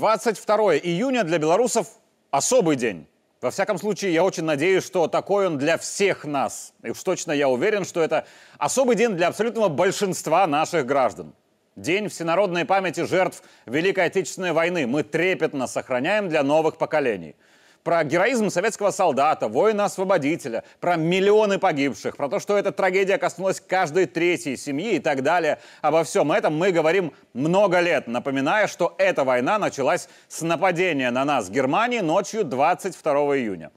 22 июня для белорусов особый день. Во всяком случае, я очень надеюсь, что такой он для всех нас. И уж точно я уверен, что это особый день для абсолютного большинства наших граждан. День всенародной памяти жертв Великой Отечественной войны мы трепетно сохраняем для новых поколений – про героизм советского солдата, воина-освободителя, про миллионы погибших, про то, что эта трагедия коснулась каждой третьей семьи и так далее. Обо всем этом мы говорим много лет, напоминая, что эта война началась с нападения на нас Германии ночью 22 июня.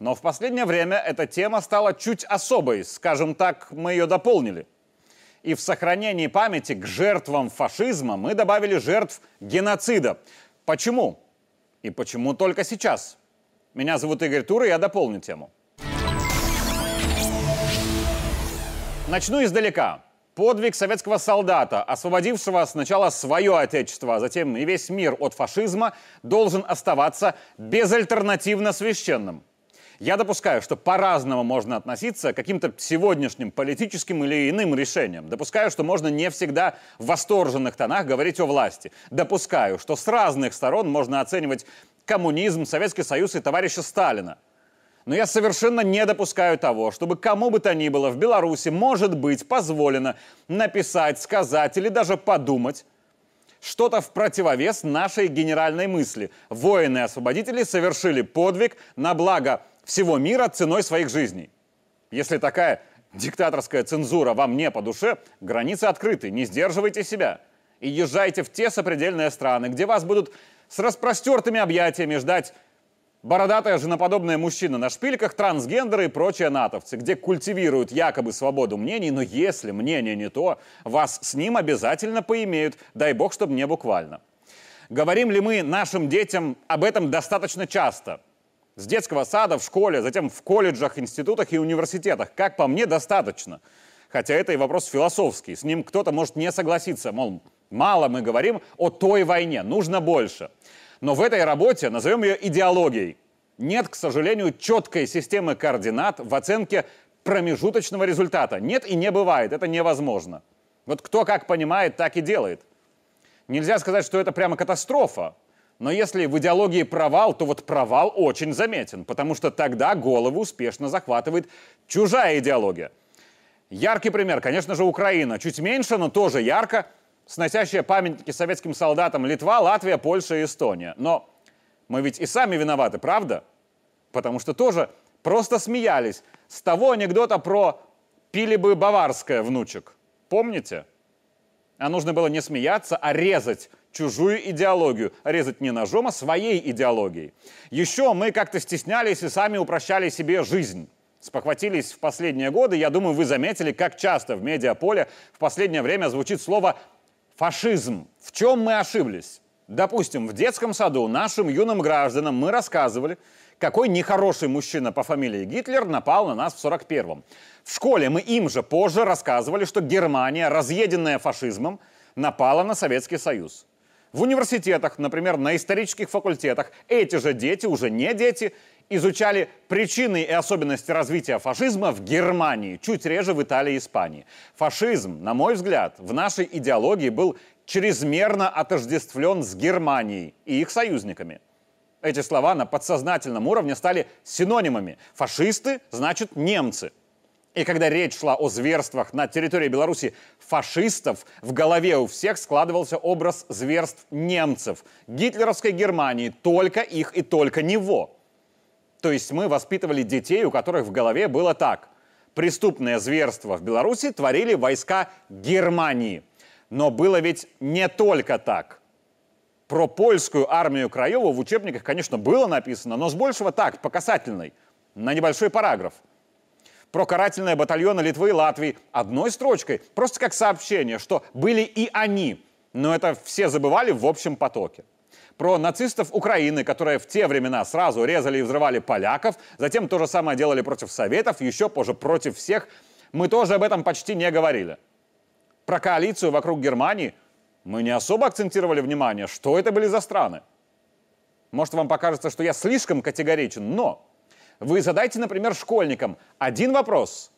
Но в последнее время эта тема стала чуть особой, скажем так, мы ее дополнили. И в сохранении памяти к жертвам фашизма мы добавили жертв геноцида. Почему? И почему только сейчас? Меня зовут Игорь Тур, и я дополню тему. Начну издалека. Подвиг советского солдата, освободившего сначала свое отечество, а затем и весь мир от фашизма, должен оставаться безальтернативно священным. Я допускаю, что по-разному можно относиться к каким-то сегодняшним политическим или иным решениям. Допускаю, что можно не всегда в восторженных тонах говорить о власти. Допускаю, что с разных сторон можно оценивать коммунизм, Советский Союз и товарища Сталина. Но я совершенно не допускаю того, чтобы кому бы то ни было в Беларуси может быть позволено написать, сказать или даже подумать что-то в противовес нашей генеральной мысли. Воины-освободители совершили подвиг на благо всего мира ценой своих жизней. Если такая диктаторская цензура вам не по душе, границы открыты, не сдерживайте себя. И езжайте в те сопредельные страны, где вас будут с распростертыми объятиями ждать бородатая женоподобная мужчина на шпильках, трансгендеры и прочие натовцы, где культивируют якобы свободу мнений, но если мнение не то, вас с ним обязательно поимеют, дай бог, чтобы не буквально. Говорим ли мы нашим детям об этом достаточно часто? С детского сада, в школе, затем в колледжах, институтах и университетах. Как по мне, достаточно. Хотя это и вопрос философский. С ним кто-то может не согласиться. Мол, Мало мы говорим о той войне, нужно больше. Но в этой работе, назовем ее идеологией, нет, к сожалению, четкой системы координат в оценке промежуточного результата. Нет и не бывает, это невозможно. Вот кто как понимает, так и делает. Нельзя сказать, что это прямо катастрофа, но если в идеологии провал, то вот провал очень заметен, потому что тогда голову успешно захватывает чужая идеология. Яркий пример, конечно же, Украина. Чуть меньше, но тоже ярко – сносящая памятники советским солдатам Литва, Латвия, Польша и Эстония. Но мы ведь и сами виноваты, правда? Потому что тоже просто смеялись с того анекдота про «пили бы баварское, внучек». Помните? А нужно было не смеяться, а резать чужую идеологию. Резать не ножом, а своей идеологией. Еще мы как-то стеснялись и сами упрощали себе жизнь спохватились в последние годы, я думаю, вы заметили, как часто в медиаполе в последнее время звучит слово Фашизм. В чем мы ошиблись? Допустим, в детском саду нашим юным гражданам мы рассказывали, какой нехороший мужчина по фамилии Гитлер напал на нас в 41-м. В школе мы им же позже рассказывали, что Германия, разъеденная фашизмом, напала на Советский Союз. В университетах, например, на исторических факультетах, эти же дети, уже не дети, изучали причины и особенности развития фашизма в Германии, чуть реже в Италии и Испании. Фашизм, на мой взгляд, в нашей идеологии был чрезмерно отождествлен с Германией и их союзниками. Эти слова на подсознательном уровне стали синонимами. Фашисты значит немцы. И когда речь шла о зверствах на территории Беларуси фашистов, в голове у всех складывался образ зверств немцев, гитлеровской Германии, только их и только него. То есть мы воспитывали детей, у которых в голове было так. Преступное зверство в Беларуси творили войска Германии. Но было ведь не только так. Про польскую армию Краева в учебниках, конечно, было написано, но с большего так, по касательной, на небольшой параграф. Про карательные батальоны Литвы и Латвии одной строчкой, просто как сообщение, что были и они, но это все забывали в общем потоке про нацистов Украины, которые в те времена сразу резали и взрывали поляков, затем то же самое делали против Советов, еще позже против всех. Мы тоже об этом почти не говорили. Про коалицию вокруг Германии мы не особо акцентировали внимание, что это были за страны. Может, вам покажется, что я слишком категоричен, но вы задайте, например, школьникам один вопрос.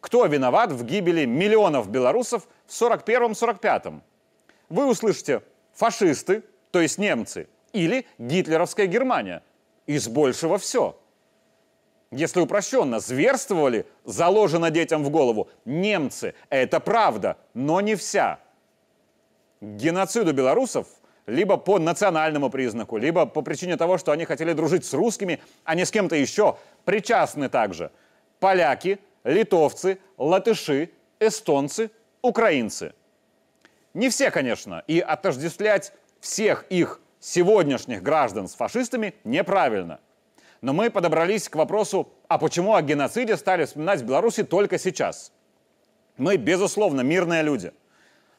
Кто виноват в гибели миллионов белорусов в 41-45? Вы услышите фашисты, то есть немцы, или гитлеровская Германия. Из большего все. Если упрощенно, зверствовали, заложено детям в голову, немцы. Это правда, но не вся. К геноциду белорусов либо по национальному признаку, либо по причине того, что они хотели дружить с русскими, а не с кем-то еще, причастны также поляки, литовцы, латыши, эстонцы, украинцы. Не все, конечно, и отождествлять всех их сегодняшних граждан с фашистами неправильно. Но мы подобрались к вопросу, а почему о геноциде стали вспоминать в Беларуси только сейчас? Мы, безусловно, мирные люди.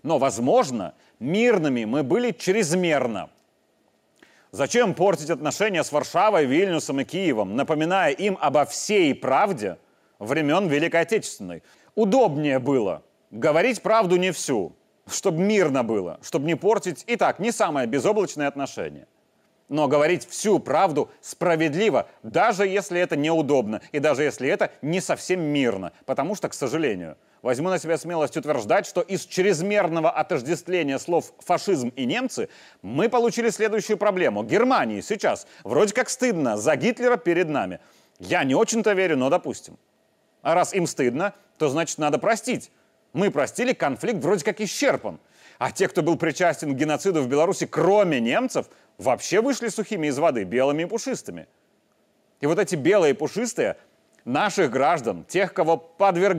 Но, возможно, мирными мы были чрезмерно. Зачем портить отношения с Варшавой, Вильнюсом и Киевом, напоминая им обо всей правде времен Великой Отечественной? Удобнее было говорить правду не всю, чтобы мирно было, чтобы не портить и так не самое безоблачное отношение. Но говорить всю правду справедливо, даже если это неудобно, и даже если это не совсем мирно. Потому что, к сожалению, возьму на себя смелость утверждать, что из чрезмерного отождествления слов «фашизм» и «немцы» мы получили следующую проблему. Германии сейчас вроде как стыдно за Гитлера перед нами. Я не очень-то верю, но допустим. А раз им стыдно, то значит надо простить. Мы простили, конфликт вроде как исчерпан. А те, кто был причастен к геноциду в Беларуси, кроме немцев, вообще вышли сухими из воды, белыми и пушистыми. И вот эти белые и пушистые наших граждан, тех, кого подвергали